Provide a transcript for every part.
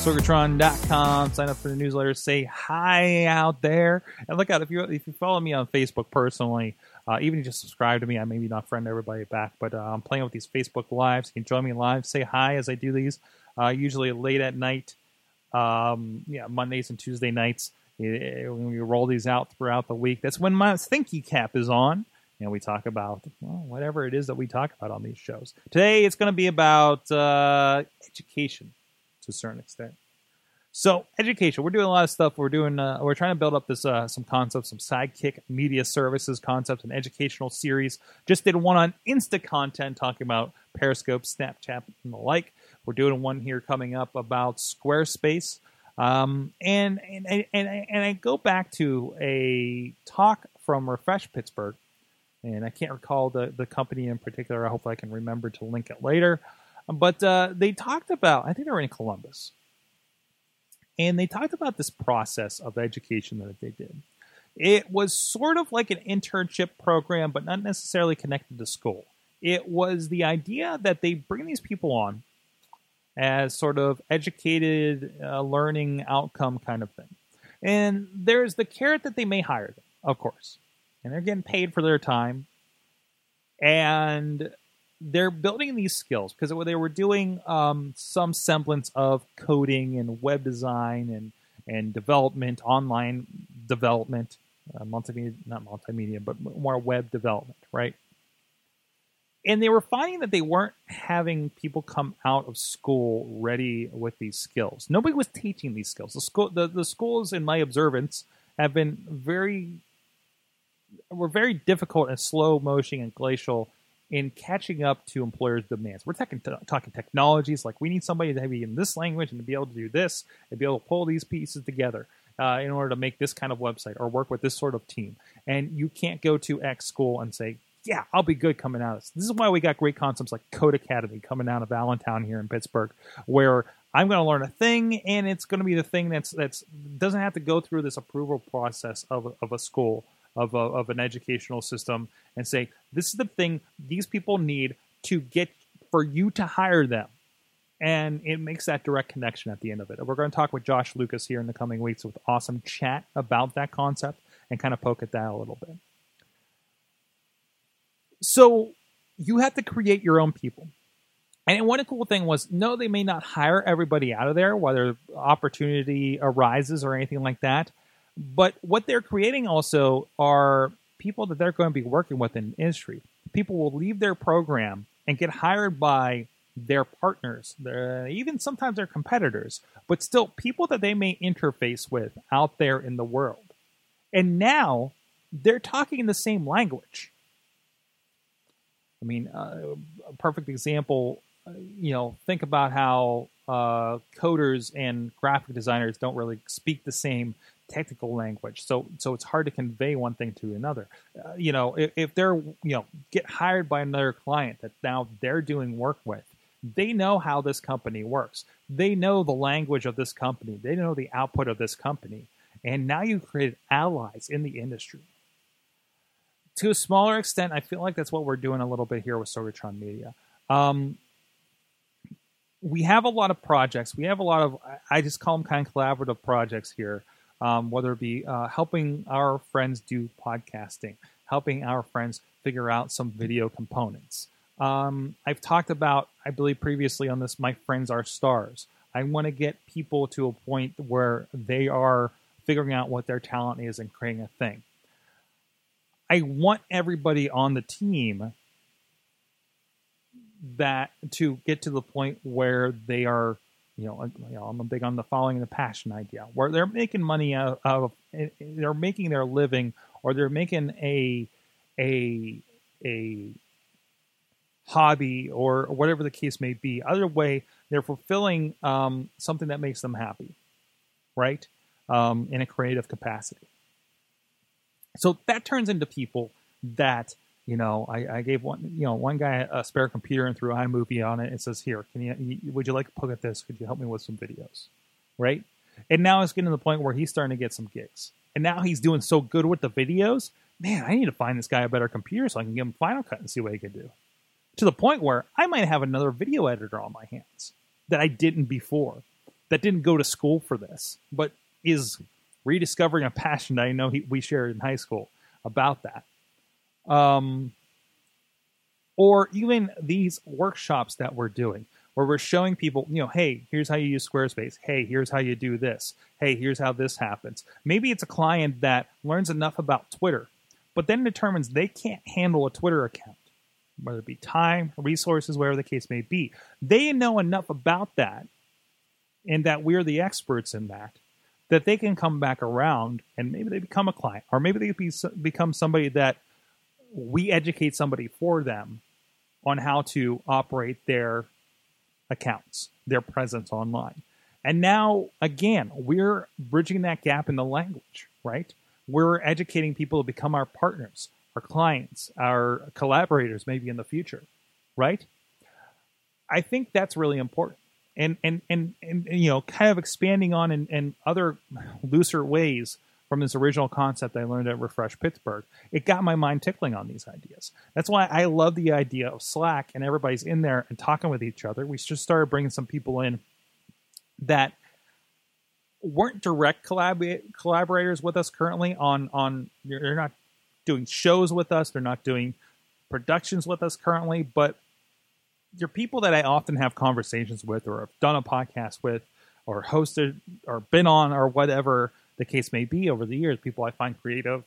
Sorgatron.com. Sign up for the newsletter. Say hi out there, and look out if you if you follow me on Facebook personally. Uh, even if you just subscribe to me, I may maybe not friend everybody back, but uh, I'm playing with these Facebook lives. You can join me live. Say hi as I do these. Uh, usually late at night, um, yeah, Mondays and Tuesday nights. Eh, When we roll these out throughout the week, that's when my thinky cap is on and we talk about well, whatever it is that we talk about on these shows. Today, it's going to be about uh, education a certain extent. So, education. We're doing a lot of stuff. We're doing. Uh, we're trying to build up this uh, some concepts, some sidekick media services concepts, an educational series. Just did one on Insta content talking about Periscope, Snapchat, and the like. We're doing one here coming up about Squarespace. Um, and, and, and, and, I, and I go back to a talk from Refresh Pittsburgh and I can't recall the, the company in particular. I hope I can remember to link it later. But uh, they talked about, I think they were in Columbus, and they talked about this process of education that they did. It was sort of like an internship program, but not necessarily connected to school. It was the idea that they bring these people on as sort of educated uh, learning outcome kind of thing. And there's the carrot that they may hire them, of course and they're getting paid for their time and they're building these skills because they were doing um, some semblance of coding and web design and and development online development uh, multimedia not multimedia but more web development right? And they were finding that they weren't having people come out of school ready with these skills. Nobody was teaching these skills. The school the, the schools in my observance have been very were very difficult and slow motion and glacial in catching up to employers' demands. We're talking, talking technologies like we need somebody to be in this language and to be able to do this and be able to pull these pieces together uh, in order to make this kind of website or work with this sort of team. And you can't go to X school and say, yeah, I'll be good coming out of this. This is why we got great concepts like Code Academy coming out of Allentown here in Pittsburgh, where I'm going to learn a thing, and it's going to be the thing that's that's doesn't have to go through this approval process of of a school of, a, of an educational system and say this is the thing these people need to get for you to hire them. And it makes that direct connection at the end of it. We're going to talk with josh lucas here in the coming weeks with awesome chat about that concept and kind of poke at that a little bit. So you have to create your own people. And one cool thing was no they may not hire everybody out of there whether opportunity arises or anything like that but what they're creating also are people that they're going to be working with in the industry. People will leave their program and get hired by their partners, their, even sometimes their competitors, but still people that they may interface with out there in the world. And now they're talking in the same language. I mean, uh, a perfect example, uh, you know, think about how uh, coders and graphic designers don't really speak the same technical language. So so it's hard to convey one thing to another. Uh, you know, if, if they're you know get hired by another client that now they're doing work with, they know how this company works. They know the language of this company. They know the output of this company. And now you create allies in the industry. To a smaller extent, I feel like that's what we're doing a little bit here with Sorgatron Media. Um, we have a lot of projects. We have a lot of, I just call them kind of collaborative projects here um, whether it be uh, helping our friends do podcasting, helping our friends figure out some video components. Um, I've talked about, I believe previously on this, my friends are stars. I want to get people to a point where they are figuring out what their talent is and creating a thing. I want everybody on the team that to get to the point where they are you know, you know, I'm a big on the following the passion idea, where they're making money out of, they're making their living, or they're making a a a hobby or whatever the case may be. Either way, they're fulfilling um, something that makes them happy, right? Um, in a creative capacity. So that turns into people that you know. I, I, gave one, you know, one guy a spare computer and threw iMovie on it. It says, "Here, can you? Would you like to look at this? Could you help me with some videos?" Right? And now it's getting to the point where he's starting to get some gigs. And now he's doing so good with the videos. Man, I need to find this guy a better computer so I can give him Final Cut and see what he can do to the point where I might have another video editor on my hands that I didn't before, that didn't go to school for this, but is rediscovering a passion that I know he, we shared in high school about that. Um, or even these workshops that we're doing where we're showing people, you know, hey, here's how you use Squarespace. Hey, here's how you do this. Hey, here's how this happens. Maybe it's a client that learns enough about Twitter, but then determines they can't handle a Twitter account whether it be time, resources, whatever the case may be. They know enough about that and that we're the experts in that that they can come back around and maybe they become a client or maybe they be, become somebody that we educate somebody for them on how to operate their accounts, their presence online. And now, again, we're bridging that gap in the language, right? We're educating people to become our partners our clients, our collaborators, maybe in the future, right? I think that's really important. And, and, and, and, you know, kind of expanding on in, in other looser ways from this original concept I learned at Refresh Pittsburgh, it got my mind tickling on these ideas. That's why I love the idea of Slack and everybody's in there and talking with each other. We just started bringing some people in that weren't direct collab- collaborators with us currently on on they're not doing shows with us. They're not doing productions with us currently, but they're people that I often have conversations with or have done a podcast with or hosted or been on or whatever the case may be over the years. People I find creative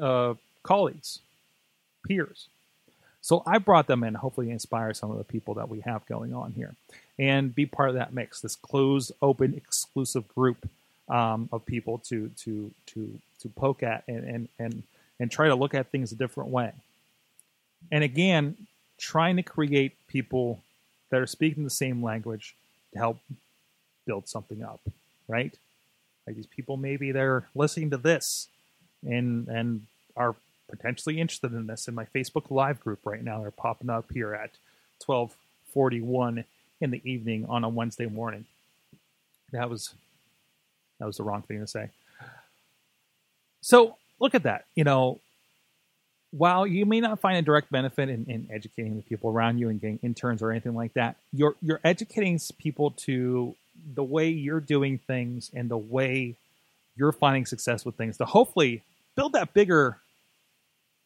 uh, colleagues, peers. So I brought them in, hopefully inspire some of the people that we have going on here and be part of that mix, this closed, open, exclusive group um, of people to to to to poke at and, and and and try to look at things a different way. And again, trying to create people that are speaking the same language to help build something up, right? Like these people maybe they're listening to this and and are potentially interested in this in my Facebook live group right now. They're popping up here at 1241 in the evening on a Wednesday morning. That was that was the wrong thing to say. So look at that. You know, while you may not find a direct benefit in, in, educating the people around you and getting interns or anything like that, you're you're educating people to the way you're doing things and the way you're finding success with things to hopefully build that bigger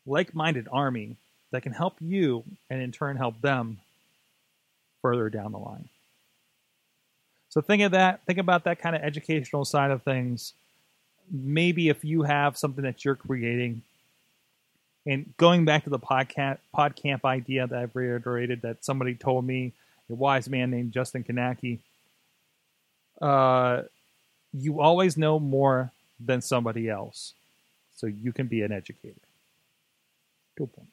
like-minded army that can help you and in turn help them further down the line. So think of that. Think about that kind of educational side of things. Maybe if you have something that you're creating, and going back to the podcast PodCamp idea that I've reiterated that somebody told me, a wise man named Justin Kownacki, uh, you always know more than somebody else, so you can be an educator. Good point.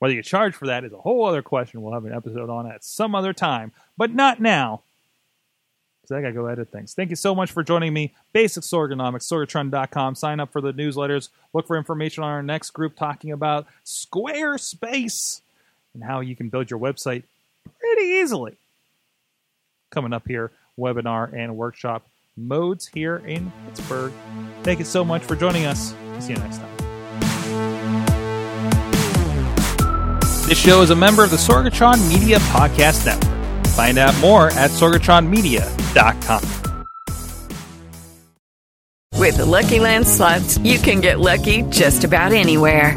Whether you charge for that is a whole other question. We'll have an episode on at some other time, but not now. Because I got to go edit things. Thank you so much for joining me. Basic Sorganomics, sorgatron.com. Sign up for the newsletters. Look for information on our next group talking about Squarespace and how you can build your website pretty easily. Coming up here, webinar and workshop modes here in Pittsburgh. Thank you so much for joining us. See you next time. This show is a member of the Sorgatron Media Podcast Network. Find out more at sorgatronmedia.com. With the Lucky Land slots, you can get lucky just about anywhere.